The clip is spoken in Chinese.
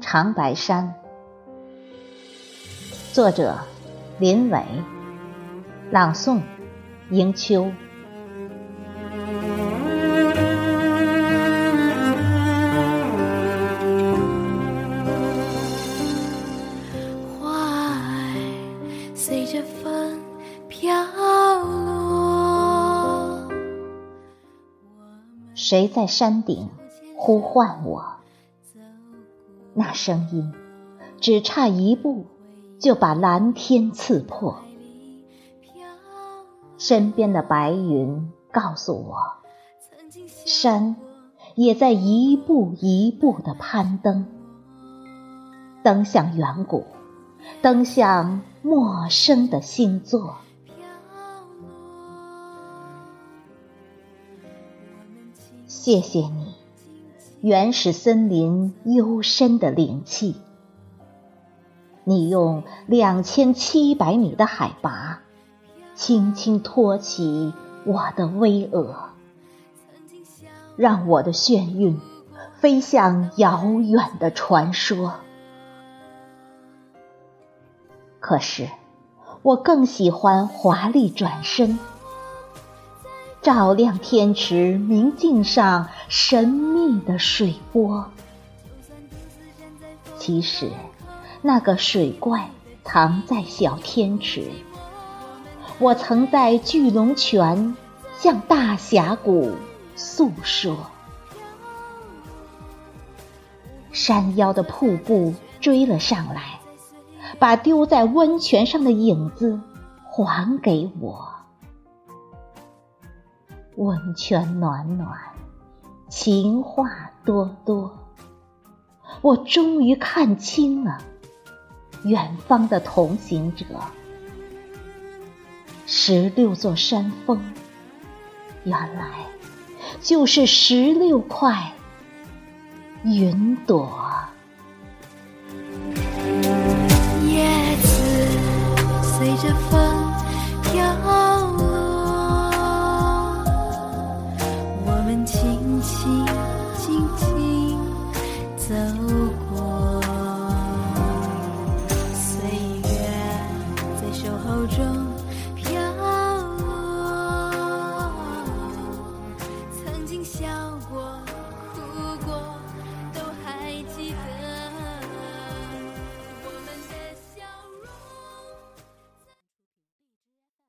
长白山，作者林伟，朗诵迎秋。花儿随着风飘落，谁在山顶呼唤我？那声音只差一步，就把蓝天刺破。身边的白云告诉我，山也在一步一步的攀登，登向远古，登向陌生的星座。谢谢你。原始森林幽深的灵气，你用两千七百米的海拔，轻轻托起我的巍峨，让我的眩晕飞向遥远的传说。可是，我更喜欢华丽转身。照亮天池明镜上神秘的水波。其实，那个水怪藏在小天池。我曾在巨龙泉向大峡谷诉说。山腰的瀑布追了上来，把丢在温泉上的影子还给我。温泉暖暖，情话多多，我终于看清了远方的同行者。十六座山峰，原来就是十六块云朵。风中飘落曾经笑过。